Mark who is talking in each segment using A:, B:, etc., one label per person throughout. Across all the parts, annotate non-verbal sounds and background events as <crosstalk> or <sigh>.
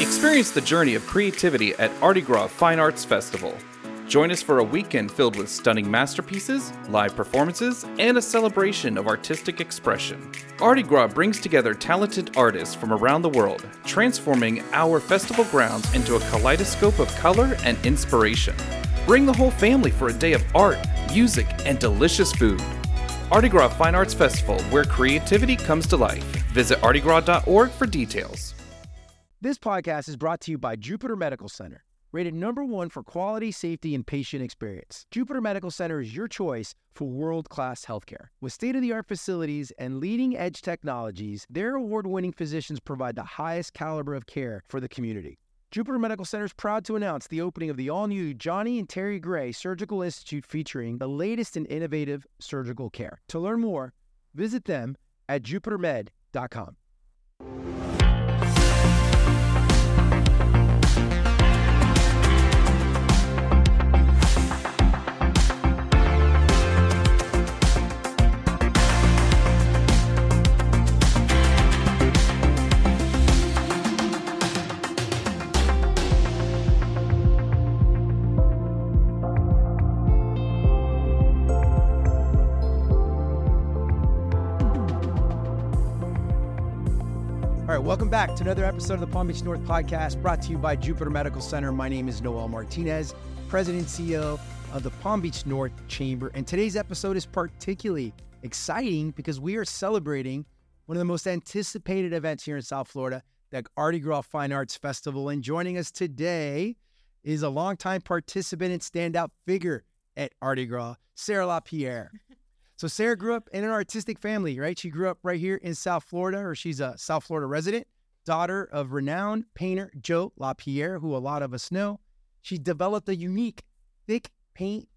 A: Experience the journey of creativity at ArtiGras Fine Arts Festival. Join us for a weekend filled with stunning masterpieces, live performances, and a celebration of artistic expression. ArtiGras brings together talented artists from around the world, transforming our festival grounds into a kaleidoscope of color and inspiration. Bring the whole family for a day of art, music, and delicious food. Artie Fine Arts Festival, where creativity comes to life. Visit artigras.org for details.
B: This podcast is brought to you by Jupiter Medical Center, rated number one for quality, safety, and patient experience. Jupiter Medical Center is your choice for world class healthcare. With state of the art facilities and leading edge technologies, their award winning physicians provide the highest caliber of care for the community. Jupiter Medical Center is proud to announce the opening of the all new Johnny and Terry Gray Surgical Institute featuring the latest in innovative surgical care. To learn more, visit them at jupitermed.com. back to another episode of the Palm Beach North podcast brought to you by Jupiter Medical Center. My name is Noel Martinez, President and CEO of the Palm Beach North Chamber. And today's episode is particularly exciting because we are celebrating one of the most anticipated events here in South Florida, the ArtiGras Fine Arts Festival. And joining us today is a longtime participant and standout figure at ArtiGras, Sarah LaPierre. <laughs> So Sarah grew up in an artistic family, right? She grew up right here in South Florida, or she's a South Florida resident, daughter of renowned painter Joe LaPierre, who a lot of us know. She developed a unique thick paint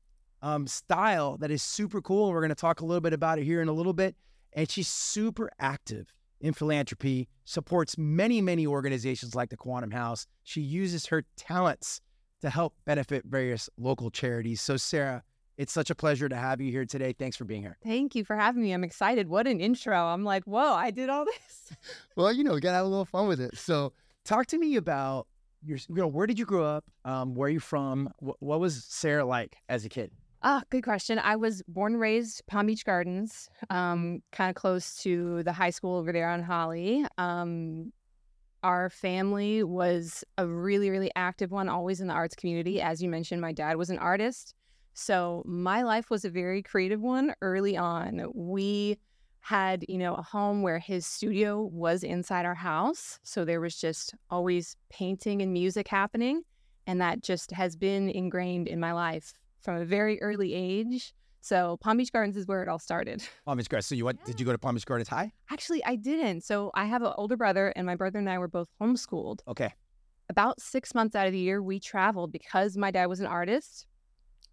B: um, style that is super cool. And we're going to talk a little bit about it here in a little bit. And she's super active in philanthropy, supports many, many organizations like the Quantum House. She uses her talents to help benefit various local charities. So, Sarah, it's such a pleasure to have you here today. Thanks for being here.
C: Thank you for having me. I'm excited. What an intro. I'm like, whoa, I did all this. <laughs>
B: well, you know, we got to have a little fun with it. So, talk to me about your, you know, where did you grow up? Um, where are you from? What, what was Sarah like as a kid?
C: Ah, good question. I was born and raised Palm Beach Gardens, um, kind of close to the high school over there on Holly. Um, our family was a really, really active one, always in the arts community. As you mentioned, my dad was an artist. So my life was a very creative one early on. We had, you know, a home where his studio was inside our house. So there was just always painting and music happening. And that just has been ingrained in my life from a very early age. So Palm Beach Gardens is where it all started. <laughs>
B: Palm Beach Gardens. So you went? Yeah. Did you go to Palm Beach Gardens High?
C: Actually, I didn't. So I have an older brother, and my brother and I were both homeschooled.
B: Okay.
C: About six months out of the year, we traveled because my dad was an artist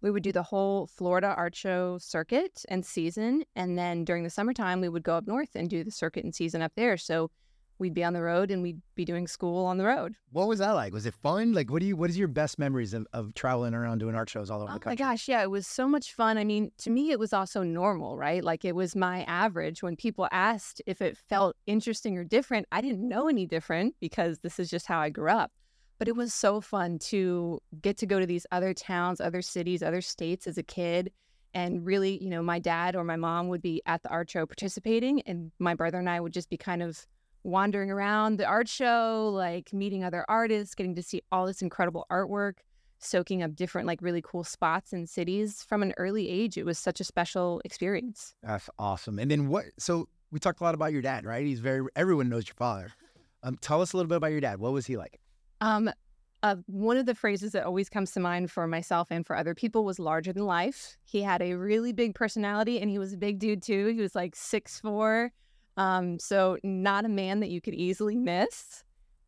C: we would do the whole Florida art show circuit and season. And then during the summertime, we would go up north and do the circuit and season up there. So we'd be on the road and we'd be doing school on the road.
B: What was that like? Was it fun? Like, what do you, what is your best memories of, of traveling around doing art shows all over
C: oh
B: the country?
C: Oh my gosh. Yeah. It was so much fun. I mean, to me, it was also normal, right? Like it was my average when people asked if it felt interesting or different. I didn't know any different because this is just how I grew up. But it was so fun to get to go to these other towns, other cities, other states as a kid. And really, you know, my dad or my mom would be at the art show participating, and my brother and I would just be kind of wandering around the art show, like meeting other artists, getting to see all this incredible artwork, soaking up different, like really cool spots and cities from an early age. It was such a special experience.
B: That's awesome. And then what? So we talked a lot about your dad, right? He's very, everyone knows your father. Um, tell us a little bit about your dad. What was he like?
C: Um, uh, one of the phrases that always comes to mind for myself and for other people was larger than life. He had a really big personality and he was a big dude too. He was like six four, um, so not a man that you could easily miss.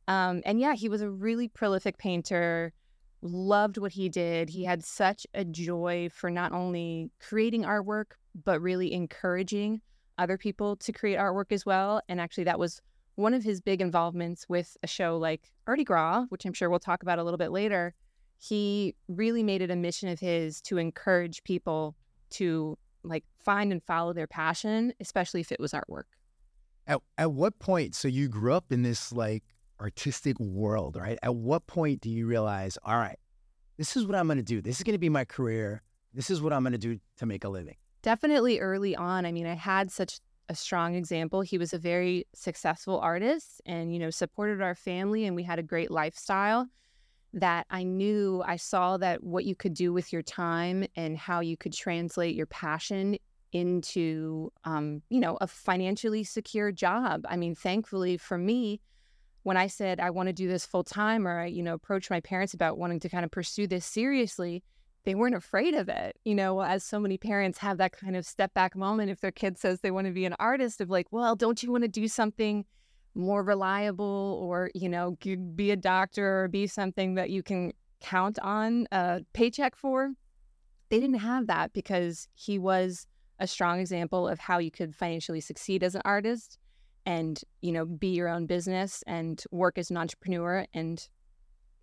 C: Um, and yeah, he was a really prolific painter, loved what he did. He had such a joy for not only creating artwork, but really encouraging other people to create artwork as well. And actually, that was one of his big involvements with a show like ArtiGras, which I'm sure we'll talk about a little bit later, he really made it a mission of his to encourage people to like find and follow their passion, especially if it was artwork.
B: At, at what point? So you grew up in this like artistic world, right? At what point do you realize, all right, this is what I'm going to do. This is going to be my career. This is what I'm going to do to make a living.
C: Definitely early on. I mean, I had such a strong example. He was a very successful artist and, you know, supported our family and we had a great lifestyle that I knew I saw that what you could do with your time and how you could translate your passion into, um, you know, a financially secure job. I mean, thankfully for me, when I said I want to do this full time or I, you know, approached my parents about wanting to kind of pursue this seriously, they weren't afraid of it. You know, as so many parents have that kind of step back moment if their kid says they want to be an artist of like, well, don't you want to do something more reliable or, you know, be a doctor or be something that you can count on a paycheck for? They didn't have that because he was a strong example of how you could financially succeed as an artist and, you know, be your own business and work as an entrepreneur and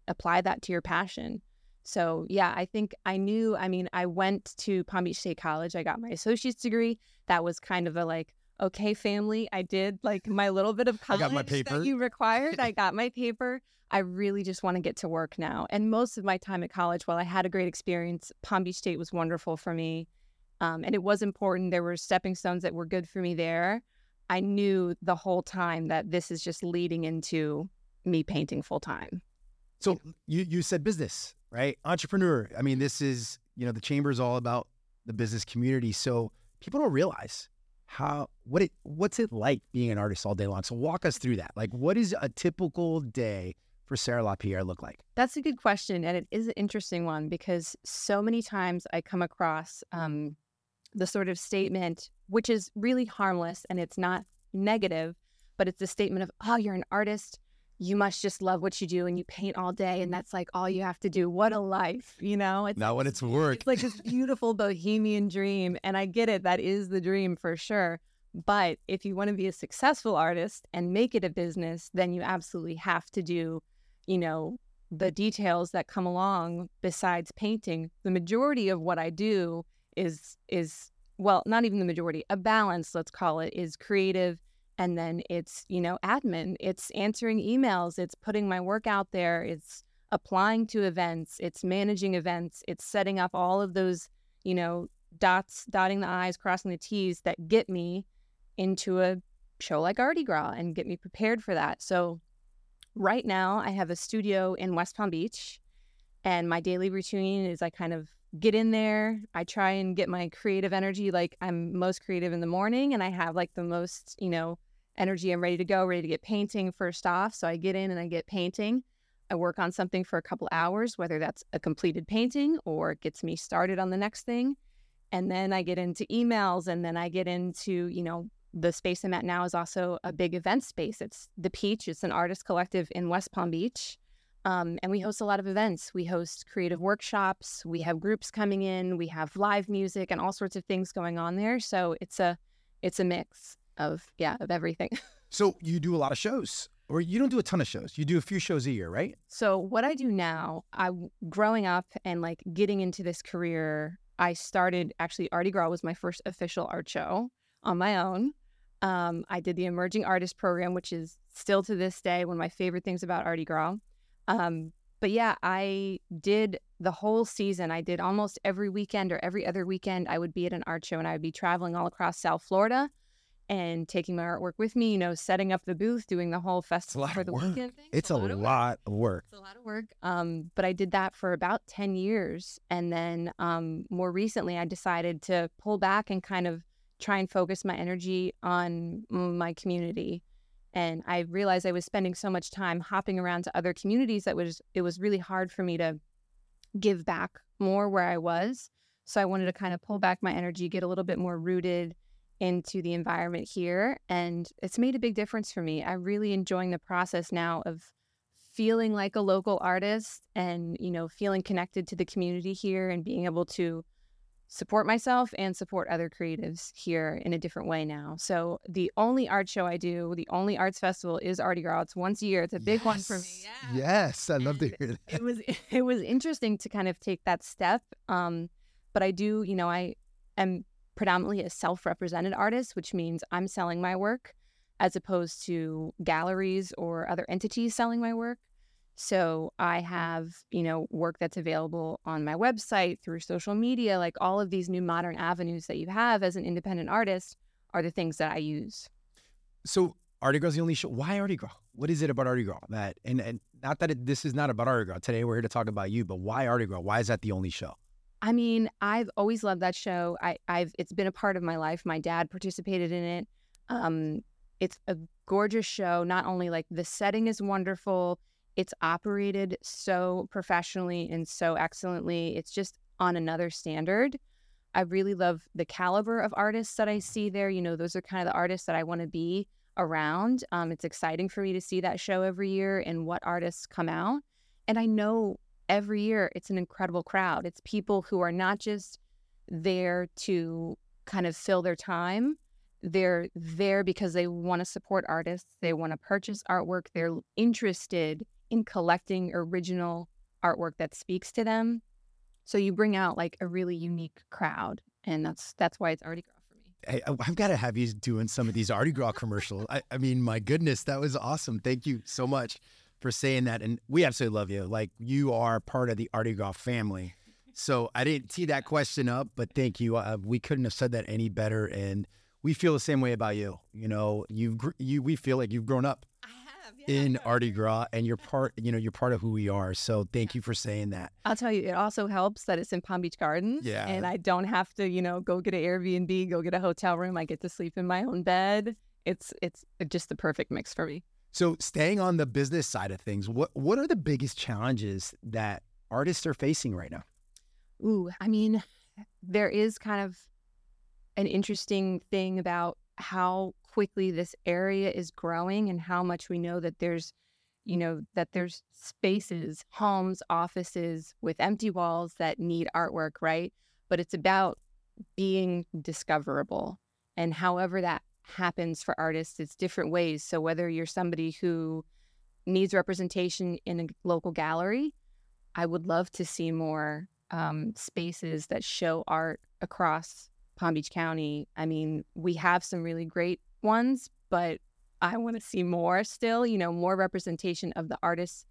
C: apply that to your passion. So, yeah, I think I knew. I mean, I went to Palm Beach State College. I got my associate's degree. That was kind of a like, okay, family, I did like my little bit of college
B: I got my paper.
C: that you required. I <laughs> got my paper. I really just want to get to work now. And most of my time at college, while I had a great experience, Palm Beach State was wonderful for me. Um, and it was important. There were stepping stones that were good for me there. I knew the whole time that this is just leading into me painting full time.
B: So you you said business, right? Entrepreneur. I mean, this is, you know, the chamber is all about the business community. So people don't realize how what it what's it like being an artist all day long. So walk us through that. Like what is a typical day for Sarah LaPierre look like?
C: That's a good question. And it is an interesting one because so many times I come across um, the sort of statement, which is really harmless and it's not negative, but it's a statement of, oh, you're an artist you must just love what you do and you paint all day and that's like all you have to do. What a life, you know?
B: It's not when it's work.
C: It's like this beautiful bohemian dream. And I get it, that is the dream for sure. But if you want to be a successful artist and make it a business, then you absolutely have to do, you know, the details that come along besides painting. The majority of what I do is is well, not even the majority, a balance, let's call it, is creative and then it's you know admin. It's answering emails. It's putting my work out there. It's applying to events. It's managing events. It's setting up all of those you know dots dotting the i's crossing the t's that get me into a show like ArtiGras and get me prepared for that. So right now i have a studio in west palm beach and my daily routine is i kind of get in there i try and get my creative energy like i'm most creative in the morning and i have like the most you know energy. I'm ready to go, ready to get painting first off. So I get in and I get painting. I work on something for a couple hours, whether that's a completed painting or it gets me started on the next thing. And then I get into emails and then I get into, you know, the space I'm at now is also a big event space. It's the Peach, it's an artist collective in West Palm Beach. Um, and we host a lot of events. We host creative workshops. We have groups coming in. We have live music and all sorts of things going on there. So it's a it's a mix of yeah of everything. <laughs>
B: so you do a lot of shows, or you don't do a ton of shows. You do a few shows a year, right?
C: So what I do now, I growing up and like getting into this career, I started actually ArtiGras was my first official art show on my own. Um, I did the Emerging Artist Program, which is still to this day one of my favorite things about ArtiGras. Um, but yeah, I did the whole season. I did almost every weekend or every other weekend. I would be at an art show and I would be traveling all across South Florida and taking my artwork with me, you know, setting up the booth, doing the whole festival for the weekend thing.
B: It's, a, lot, a of lot of work.
C: It's a lot of work. Um, but I did that for about 10 years. And then um, more recently, I decided to pull back and kind of try and focus my energy on my community. And I realized I was spending so much time hopping around to other communities that was it was really hard for me to give back more where I was. So I wanted to kind of pull back my energy, get a little bit more rooted into the environment here and it's made a big difference for me. I'm really enjoying the process now of feeling like a local artist and you know feeling connected to the community here and being able to support myself and support other creatives here in a different way now. So the only art show I do, the only arts festival is ArtiGras. It's once a year. It's a big
B: yes.
C: one for me.
B: Yeah. Yes, I love to hear that.
C: It was <laughs> it was interesting to kind of take that step. Um, but I do, you know, I am predominantly a self represented artist, which means I'm selling my work. as opposed to galleries or other entities selling my work. So I have, you know, work that's available on my website through social media, like all of these new modern avenues that you have as an independent artist are the things that I use.
B: So Artie is the only show. Why ArtiGras? What is it about ArtiGras that and and not that it, this is not about ArtiGras. Today we're here to talk about you, but why ArtiGras? Why is that the only show?
C: I mean, I've always loved that show. I, I've it's been a part of my life. My dad participated in it. Um, it's a gorgeous show. Not only like the setting is wonderful, it's operated so professionally and so excellently. It's just on another standard. I really love the caliber of artists that I see there. You know, those are kind of the artists that I want to be around. Um, it's exciting for me to see that show every year and what artists come out. And I know every year it's an incredible crowd. It's people who are not just there to kind of fill their time. They're there because they want to support artists. They want to purchase artwork. They're interested in collecting original artwork that speaks to them. So you bring out like a really unique crowd, and that's that's why it's ArtiGras for me.
B: Hey, I've got to have you doing some of these ArtiGras commercials. I, I mean, my goodness, that was awesome. Thank you so much for saying that, and we absolutely love you. Like you are part of the ArtiGras family. So I didn't tee that question up, but thank you. Uh, we couldn't have said that any better, and we feel the same way about you. You know, you've you we feel like you've grown up in ArtiGras, and you're part, you know, you're part of who we are. So thank you for saying that.
C: I'll tell you, it also helps that it's in Palm Beach Gardens.
B: Yeah.
C: And I don't have to, you know, go get an Airbnb, go get a hotel room. I get to sleep in my own bed. It's it's just the perfect mix for me.
B: So staying on the business side of things, what what are the biggest challenges that artists are facing right now?
C: Ooh, I mean, there is kind of an interesting thing about how quickly this area is growing and how much we know that there's you know that there's spaces homes offices with empty walls that need artwork right? But it's about being discoverable and however that happens for artists it's different ways. So whether you're somebody who needs representation in a local gallery i would love to see more um, spaces that show art across palm beach county i mean we have some really great ones, but I want to see more still, you know, more representation of the artists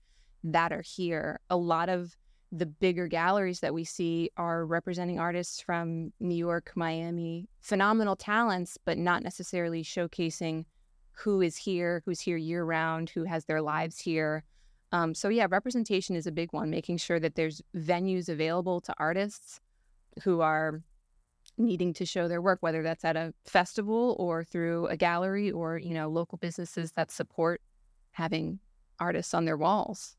C: that are here. A lot of the bigger galleries that we see are representing artists from New York, Miami, phenomenal talents, but not necessarily showcasing who is here, who's here year round, who has their lives here. Um, so, yeah, representation is a big one, making sure that there's venues available to artists who are needing to show their work, whether that's at a festival or through a gallery or, you know, local businesses that support having artists on their walls.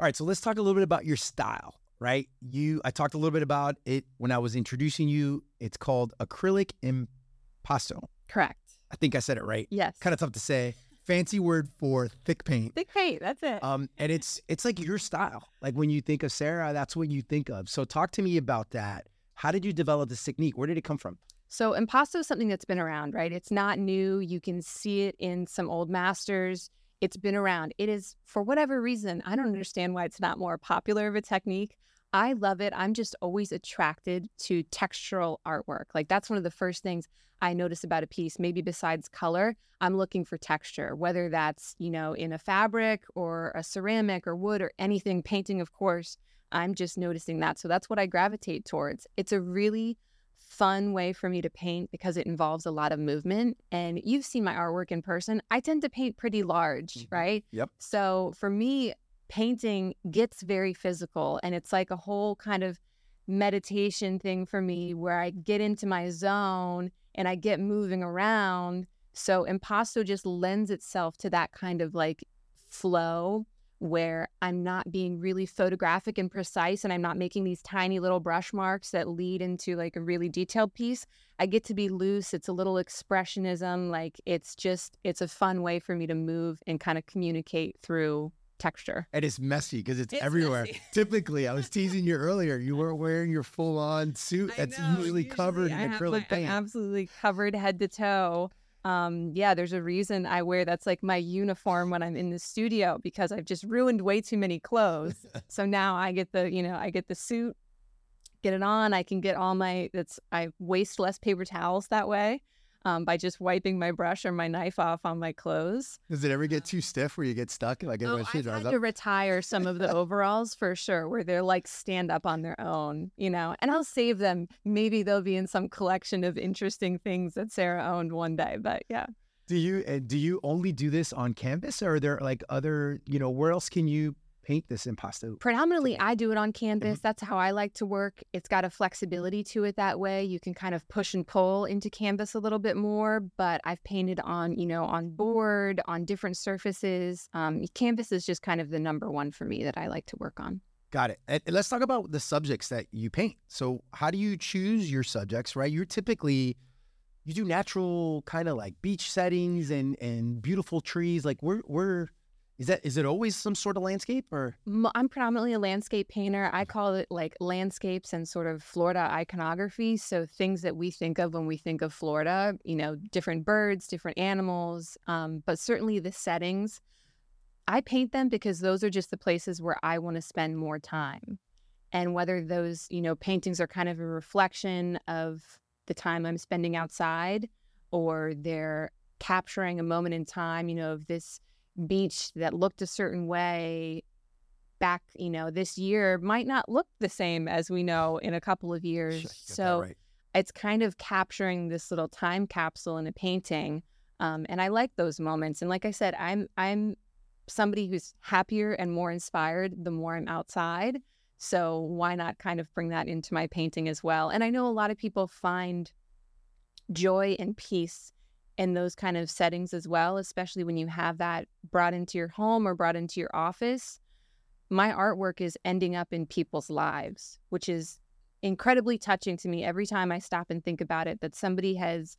B: All right, so let's talk a little bit about your style, right? You I talked a little bit about it when I was introducing you. It's called acrylic impasto.
C: Correct.
B: I think I said it right.
C: Yes.
B: Kind of tough to say. Fancy word for thick paint.
C: Thick paint, that's it.
B: Um, and it's it's like your style. Like when you think of Sarah, that's what you think of. So talk to me about that how did you develop this technique? Where did it come from?
C: So impasto is something that's been around, right? It's not new. You can see it in some old masters. It's been around. It is, for whatever reason, I don't understand why it's not more popular of a technique. I love it. I'm just always attracted to textural artwork. Like that's one of the first things I notice about a piece, maybe besides color, I'm looking for texture, whether that's, you know, in a fabric or a ceramic or wood or anything, painting, of course. I'm just noticing that. So that's what I gravitate towards. It's a really fun way for me to paint because it involves a lot of movement. And you've seen my artwork in person. I tend to paint pretty large, mm-hmm. right?
B: Yep.
C: So for me, painting gets very physical and it's like a whole kind of meditation thing for me where I get into my zone and I get moving around. So impasto just lends itself to that kind of like flow where I'm not being really photographic and precise and I'm not making these tiny little brush marks that lead into like a really detailed piece. I get to be loose. It's a little expressionism. Like it's just, it's a fun way for me to move and kind of communicate through texture.
B: And it's messy because it's,
C: it's,
B: everywhere.
C: Messy. <laughs>
B: Typically, I was teasing you earlier. You weren't wearing your full on suit that's
C: know,
B: usually, usually, covered in acrylic paint.
C: absolutely covered head to toe um, yeah, there's a reason I wear that's like my uniform when I'm in the studio because I've just ruined way too many clothes. <laughs> so now I get the, you know, I get the suit, get it on. I can get all my, that's, I waste less paper towels that way. Um, by just wiping my brush or my knife off on my clothes.
B: Does it ever get too stiff where you get stuck? Like
C: oh, I've had up? to retire some of the overalls for sure, where they're like stand up on their own, you know. And I'll save them. Maybe they'll be in some collection of interesting things that Sarah owned one day. But yeah.
B: Do you uh, do you only do this on canvas, or are there like other you know where else can you paint this impasto?
C: Predominantly, I do it on canvas. Mm-hmm. That's how I like to work. It's got a flexibility to it that way. You can kind of push and pull into canvas a little bit more, but I've painted on, you know, on board, on different surfaces. Um, canvas is just kind of the number one for me that I like to work on.
B: Got it. And let's talk about the subjects that you paint. So, how do you choose your subjects, right? You're typically you do natural kind of like beach settings and and beautiful trees. Like we're we're is that is it always some sort of landscape or?
C: I'm predominantly a landscape painter. I call it like landscapes and sort of Florida iconography. So things that we think of when we think of Florida, you know, different birds, different animals, um, but certainly the settings. I paint them because those are just the places where I want to spend more time. And whether those, you know, paintings are kind of a reflection of the time I'm spending outside or they're capturing a moment in time, you know, of this beach that looked a certain way back, you know, this year might not look the same as we know in a couple of years. so right. it's kind of capturing this little time capsule in a painting. Um, and I like those moments. And like I said, I'm I'm somebody who's happier and more inspired the more I'm outside. So why not kind of bring that into my painting as well? And I know a lot of people find joy and peace in those kind of settings as well, especially when you have that brought into your home or brought into your office. My artwork is ending up in people's lives, which is incredibly touching to me every time I stop and think about it that somebody has,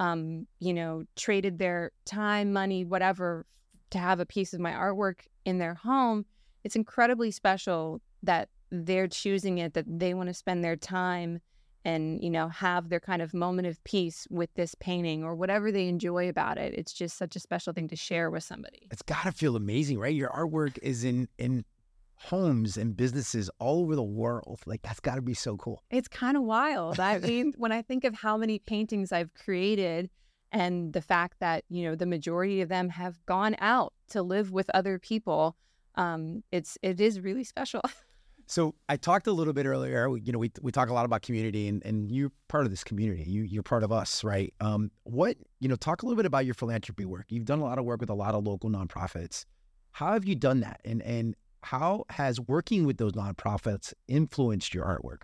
C: um, you know, traded their time, money, whatever to have a piece of my artwork in their home. It's incredibly special that they're choosing it, that they want to spend their time and you know have their kind of moment of peace with this painting or whatever they enjoy about it it's just such a special thing to share with somebody.
B: It's got to feel amazing right? Your artwork is in in homes and businesses all over the world. Like that's got to be so cool.
C: It's kind of wild. I mean when i think of how many paintings i've created and the fact that you know the majority of them have gone out to live with other people um it's it is really special <laughs>
B: So I talked a little bit earlier. You know, we we talk a lot about community, and and you're part of this community. You you're part of us, right? Um, what you know, talk a little bit about your philanthropy work. You've done a lot of work with a lot of local nonprofits. How have you done that, and and how has working with those nonprofits influenced your artwork?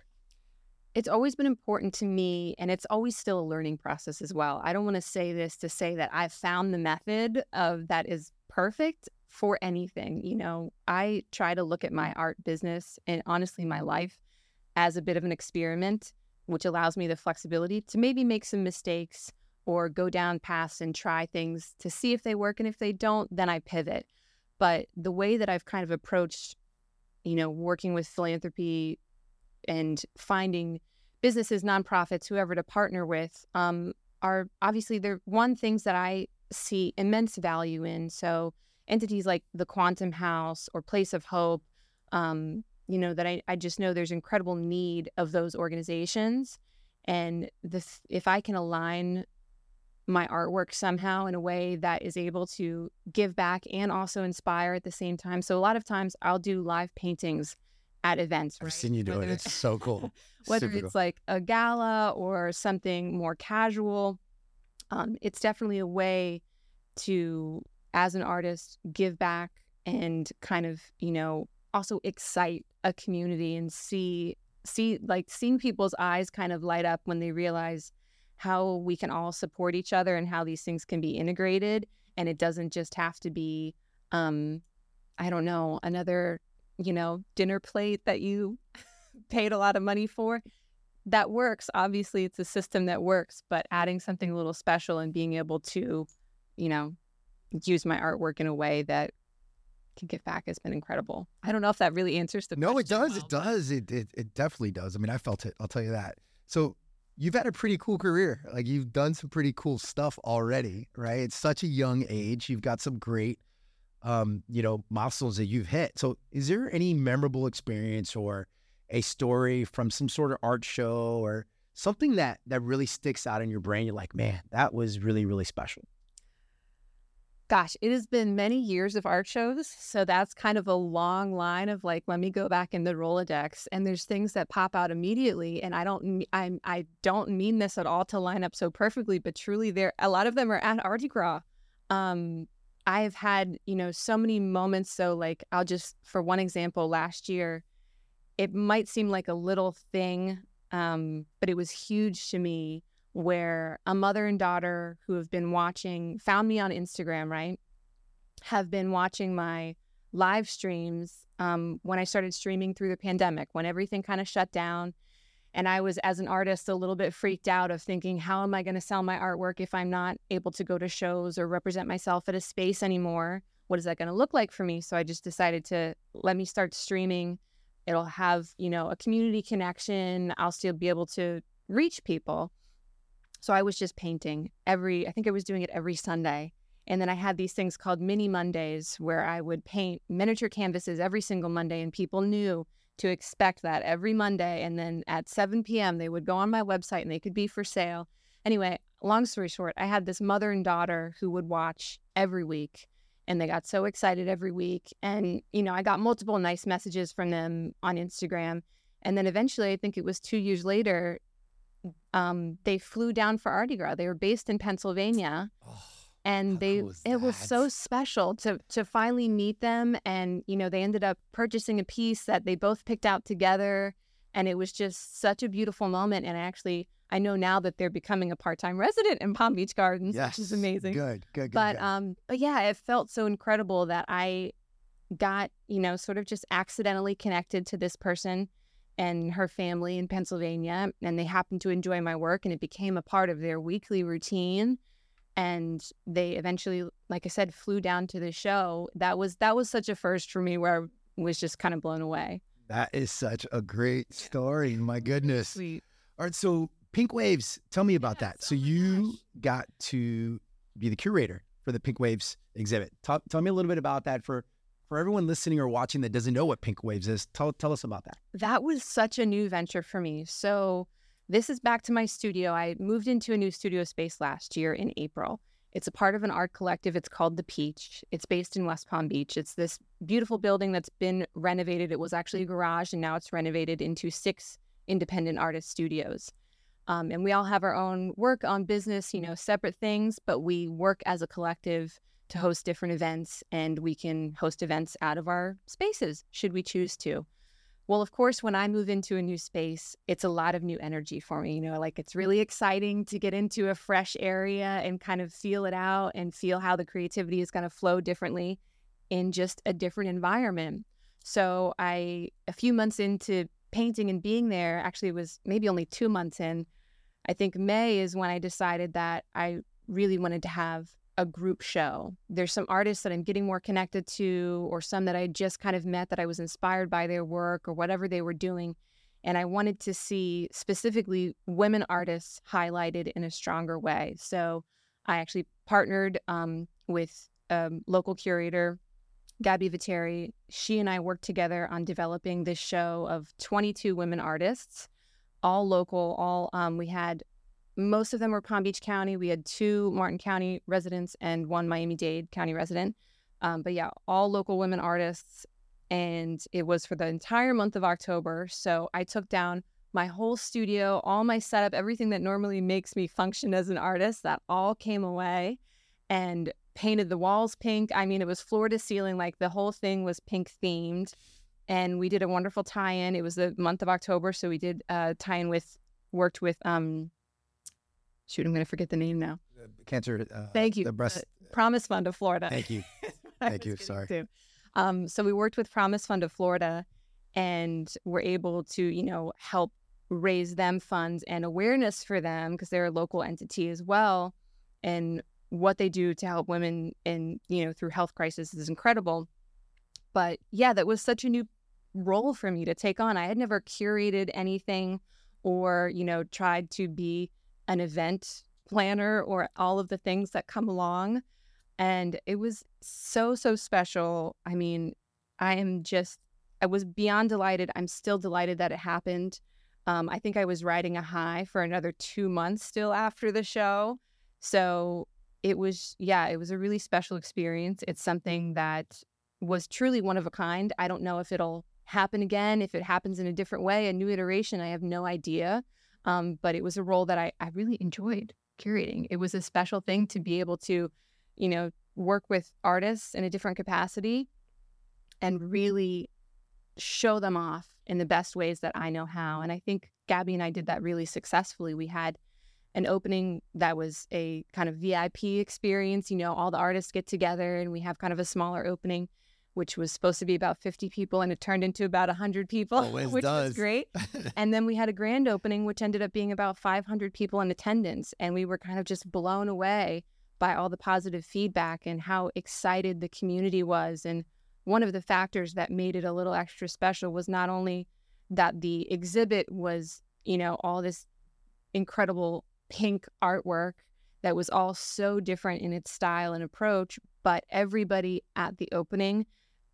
C: It's always been important to me, and it's always still a learning process as well. I don't want to say this to say that I've found the method of that is perfect for anything. You know, I try to look at my art business and honestly my life as a bit of an experiment, which allows me the flexibility to maybe make some mistakes or go down paths and try things to see if they work. And if they don't, then I pivot. But the way that I've kind of approached, you know, working with philanthropy and finding businesses, nonprofits, whoever to partner with, um, are obviously they're one things that I see immense value in. So entities like the Quantum House or Place of Hope, um, you know, that I, I just know there's incredible need of those organizations. And this, if I can align my artwork somehow in a way that is able to give back and also inspire at the same time. So a lot of times I'll do live paintings at events.
B: I've seen you do it. It's so cool. <laughs>
C: whether Super it's cool. like a gala or something more casual, um, it's definitely a way to as an artist give back and kind of you know also excite a community and see see like seeing people's eyes kind of light up when they realize how we can all support each other and how these things can be integrated. And it doesn't just have to be um i don't know another you know dinner plate that you <laughs> paid a lot of money for. That works. Obviously it's a system that works but adding something a little special and being able to you know use my artwork in a way that can give back has been incredible. I don't know if that really answers the
B: no,
C: it
B: does. Well, it does. It, it it definitely does. I mean, I felt it. I'll tell you that. So you've had a pretty cool career. Like you've done some pretty cool stuff already, right? It's such a young age. You've got some great, um, you know, milestones that you've hit. So is there any memorable experience or a story from some sort of art show or something that that really sticks out in your brain. You're like, man, that was really really special.
C: Gosh, it has been many years of art shows. So that's kind of a long line of like, let me go back in the Rolodex. And there's things that pop out immediately. And I don't, I, I don't mean this at all to line up so perfectly, but truly there, a lot of them are at ArtiGras. Um, I've had, you know, so many moments. So like, I'll just, for one example, last year, it might seem like a little thing, um, but it was huge to me where a mother and daughter who have been watching found me on Instagram, right? Have been watching my live streams um, when I started streaming through the pandemic, when everything kind of shut down. And I was, as an artist, a little bit freaked out of thinking, how am I going to sell my artwork if I'm not able to go to shows or represent myself at a space anymore? What is that going to look like for me? So I just decided to let me start streaming. It'll have, you know, a community connection. I'll still be able to reach people. So I was just painting every, I think I was doing it every Sunday. And then I had these things called mini Mondays where I would paint miniature canvases every single Monday, and people knew to expect that every Monday. And then at 7 p.m., they would go on my website and they could be for sale. Anyway, long story short, I had this mother and daughter who would watch every week and they got so excited every week. And, you know, I got multiple nice messages from them on Instagram. And then eventually, I think it was two years later, um, they flew down for ArtiGras. They were based in Pennsylvania.
B: Oh,
C: and they
B: cool
C: it was so special to to finally meet them and you know they ended up purchasing a piece that they both picked out together and it was just such a beautiful moment and actually I know now that they're becoming a part-time resident in Palm Beach Gardens
B: yes,
C: which is amazing
B: Good, good, good.
C: but
B: good.
C: um but yeah it felt so incredible that I got you know sort of just accidentally connected to this person and her family in Pennsylvania and they happened to enjoy my work and it became a part of their weekly routine and they eventually like I said flew down to the show that was that was such a first for me where I was just kind of blown away
B: that is such a great story. My goodness.
C: sweet
B: All right, so Pink Waves, tell me about that. So
C: oh
B: you
C: gosh.
B: got to be the curator for the Pink Waves exhibit. Tell, tell me a little bit about that for for everyone listening or watching that doesn't know what Pink Waves is. Tell tell us about that.
C: that was such a new venture for me. So this is back to my studio. I moved into a new studio space last year in April. It's a part of an art collective. It's called The Peach. It's based in West Palm Beach. It's this beautiful building that's been renovated. It was actually a garage and now it's renovated into six independent artist studios. Um, and we all have our own work on business, you know, separate things, but we work as a collective to host different events and we can host events out of our spaces should we choose to. Well, of course, when I move into a new space, it's a lot of new energy for me. You know, like it's really exciting to get into a fresh area and kind of feel it out and feel how the creativity is going to flow differently in just a different environment. So, I, a few months into painting and being there, actually, it was maybe only two months in. I think May is when I decided that I really wanted to have a group show. There's some artists that I'm getting more connected to, or some that I just kind of met that I was inspired by their work or whatever they were doing. And I wanted to see specifically women artists highlighted in a stronger way. So I actually partnered um, with a local curator, Gabby Viteri. She and I worked together on developing this show of 22 women artists, all local, all um, we had most of them were Palm Beach County. We had two Martin County residents and one Miami Dade County resident. Um, but yeah, all local women artists. And it was for the entire month of October. So I took down my whole studio, all my setup, everything that normally makes me function as an artist, that all came away and painted the walls pink. I mean, it was floor to ceiling, like the whole thing was pink themed. And we did a wonderful tie in. It was the month of October. So we did uh, tie in with, worked with, um, shoot, I'm going to forget the name now.
B: Cancer. Uh,
C: Thank you.
B: The breast.
C: Uh, Promise Fund of Florida.
B: Thank you. <laughs> Thank you. Sorry.
C: Um, so we worked with Promise Fund of Florida and were able to, you know, help raise them funds and awareness for them because they're a local entity as well. And what they do to help women in, you know, through health crisis is incredible. But yeah, that was such a new role for me to take on. I had never curated anything or, you know, tried to be an event planner or all of the things that come along. And it was so, so special. I mean, I am just, I was beyond delighted. I'm still delighted that it happened. Um, I think I was riding a high for another two months still after the show. So it was, yeah, it was a really special experience. It's something that was truly one of a kind. I don't know if it'll happen again, if it happens in a different way, a new iteration. I have no idea. Um, but it was a role that I, I really enjoyed curating. It was a special thing to be able to, you know, work with artists in a different capacity and really show them off in the best ways that I know how. And I think Gabby and I did that really successfully. We had an opening that was a kind of VIP experience. You know, all the artists get together and we have kind of a smaller opening, which was supposed to be about 50 people and it turned into about 100 people, <laughs>
B: Always
C: which
B: does.
C: was great. <laughs> and then we had a grand opening, which ended up being about 500 people in attendance. And we were kind of just blown away by all the positive feedback and how excited the community was. And one of the factors that made it a little extra special was not only that the exhibit was, you know, all this incredible pink artwork that was all so different in its style and approach, but everybody at the opening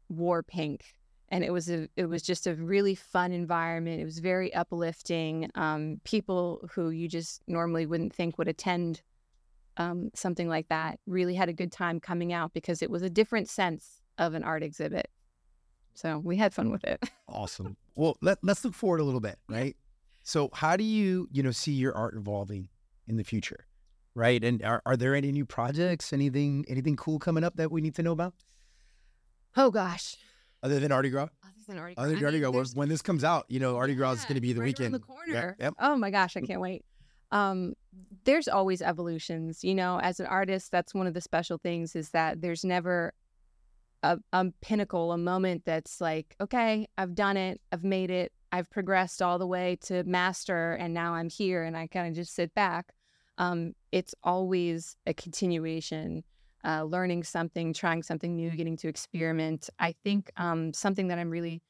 C: wore pink. And it was a it was just a really fun environment. It was very uplifting. Um, people who you just normally wouldn't think would attend um, something like that really had a good time coming out because it was a different sense of an art exhibit. So we had fun with it. <laughs>
B: awesome. Well, let, let's look forward a little bit, right? So, how do you, you know, see your art evolving in the future, right? And are, are there any new projects, anything, anything cool coming up that we need to know about,
C: Oh gosh.
B: other than ArtiGras?
C: Other than Artie
B: Other than
C: I mean,
B: Gras, when, this comes out, you know, ArtiGras is going to be the
C: right
B: weekend.
C: around the
B: Yeah,
C: corner.
B: Yep.
C: Oh my gosh, I can't wait. Um, there's always evolutions. You know, as an artist, that's one of the special things is that there's never a, a pinnacle, a moment that's like, okay, I've done it, I've made it, I've progressed all the way to master, and now I'm here, and I kind of just sit back. Um, it's always a continuation, uh, learning something, trying something new, getting to experiment. I think um, something that I'm really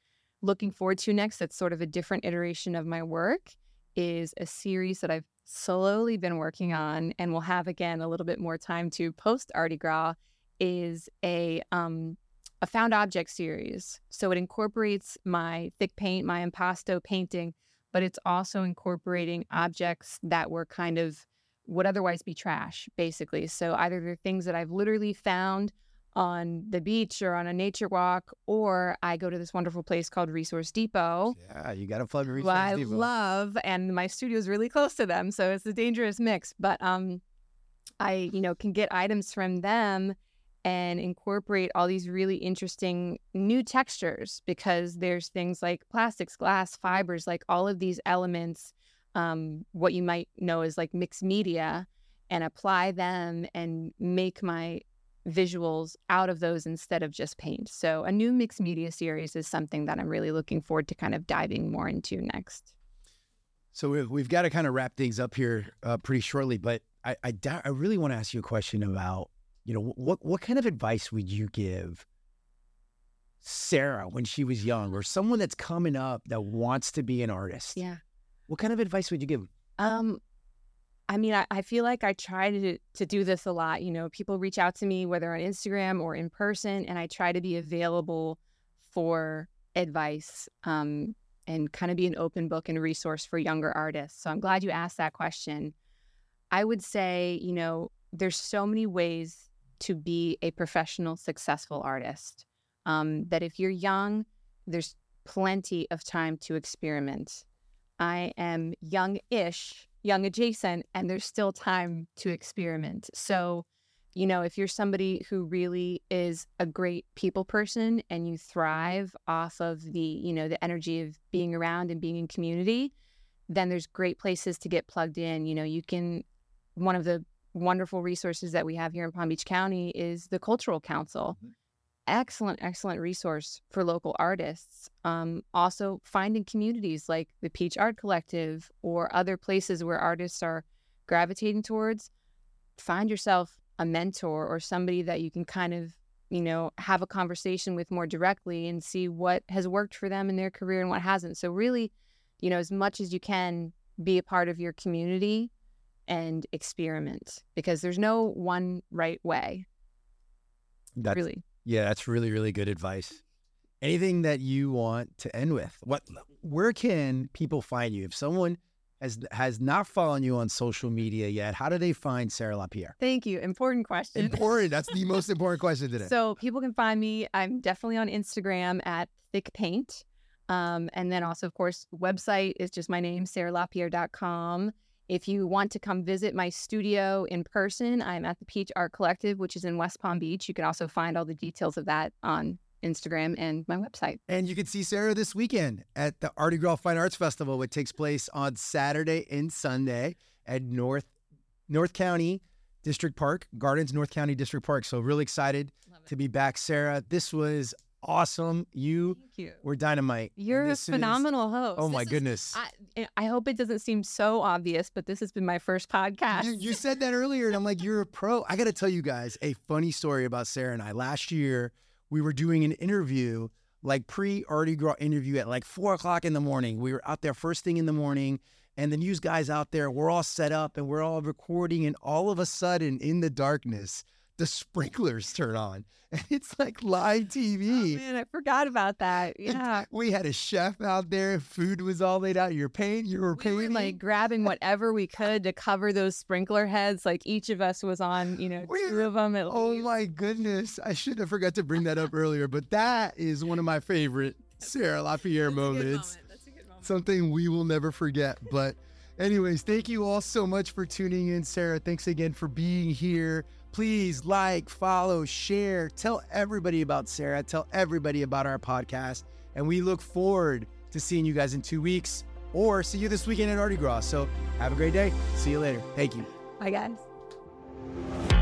C: looking forward to next, that's sort of a different iteration of my work, is a series that I've slowly been working on and will have again a little bit more time to post ArtiGras is a um a found object series. So it incorporates my thick paint, my impasto painting, but it's also incorporating objects that were kind of would otherwise be trash, basically. So either they're things that I've literally found on the beach or on a nature walk, or I go to this wonderful place called Resource Depot
B: Yeah, you got to plug Resource
C: I
B: Depot.
C: love, and my studio is really close to them, so it's a dangerous mix. But um, I you know can get items from them and incorporate all these really interesting new textures because there's things like plastics, glass, fibers, like all of these elements, um, what you might know as like mixed media, and apply them and make my visuals out of those instead of just paint. So a new mixed media series is something that I'm really looking forward to kind of diving more into next.
B: So we've, we've got to kind of wrap things up here uh, pretty shortly, but I I, I really want to ask you a question about you know what what kind of advice would you give Sarah when she was young, or someone that's coming up that wants to be an artist?
C: Yeah.
B: What kind of advice would you give?
C: Um, I mean, I, I feel like I try to to do this a lot. You know, people reach out to me whether on Instagram or in person, and I try to be available for advice um, and kind of be an open book and resource for younger artists. So I'm glad you asked that question. I would say, you know, there's so many ways to be a professional, successful artist. Um, that if you're young, there's plenty of time to experiment. I am young-ish, young adjacent, and there's still time to experiment. So, you know, if you're somebody who really is a great people person and you thrive off of the, you know, the energy of being around and being in community, then there's great places to get plugged in. You know, you can one of the wonderful resources that we have here in Palm Beach County is the Cultural Council. Mm-hmm. Excellent, excellent resource for local artists. Um, also, finding communities like the Peach Art Collective or other places where artists are gravitating towards. Find yourself a mentor or somebody that you can kind of, you know, have a conversation with more directly and see what has worked for them in their career and what hasn't. So, really, you know, as much as you can, be a part of your community and experiment because there's no one right way,
B: That's,
C: really.
B: Yeah, that's really really good advice. anything that you want to end with? What, where can people find you? If someone has has not followed you on social media yet, how do they find Sarah Lapierre?
C: Thank you. Important question.
B: Important. That's the most <laughs> important question today.
C: So people can find me. I'm definitely on Instagram at Thick Paint. Um, and then also, of course, website is just my name, sarahlapierre.com. If you want to come visit my studio in person, I'm at the Peach Art Collective, which is in West Palm Beach. You can also find all the details of that on Instagram and my website.
B: And you can see Sarah this weekend at the ArtiGras Fine Arts Festival, which takes place on Saturday and Sunday at North North County District Park, Gardens, North County District Park. So really excited to be back, Sarah. This was awesome. You,
C: you.
B: were dynamite.
C: You're
B: This
C: a
B: is-
C: phenomenal host.
B: Oh my
C: is-
B: goodness.
C: I, eh, I hope it doesn't seem so obvious, but this has been my first podcast.
B: You, you said that earlier, and I'm like, you're a pro. I got to tell you guys a funny story about Sarah and I. Last year, we were doing an interview, like pre ArtiGras interview at like four o'clock in the morning. We were out there first thing in the morning, and the news guys out there, we're all set up and we're all recording, and all of a sudden, in the darkness, the sprinklers turn on, <laughs> and it's like live
C: Oh,
B: TV.
C: man, I forgot about that. Yeah.
B: we had a chef out there. Food was all laid out. You're paying. You were
C: We were like grabbing <laughs> whatever we could to cover those sprinkler heads. Like each of us was on, you know,
B: We-
C: two of them at
B: Oh
C: least.
B: my goodness. I should have forgot to bring that up earlier, but that is one of my favorite Sarah LaPierre moments.
C: That's a good moment.
B: Something we will never forget. But, anyways, thank you all so much for tuning in. Sarah, thanks again for being here. Please like, follow, share, tell everybody about Sarah, tell everybody about our podcast. And we look forward to seeing you guys in two weeks or see you this weekend at ArtiGras. So have a great day. See you later. Thank you.
C: Bye, guys.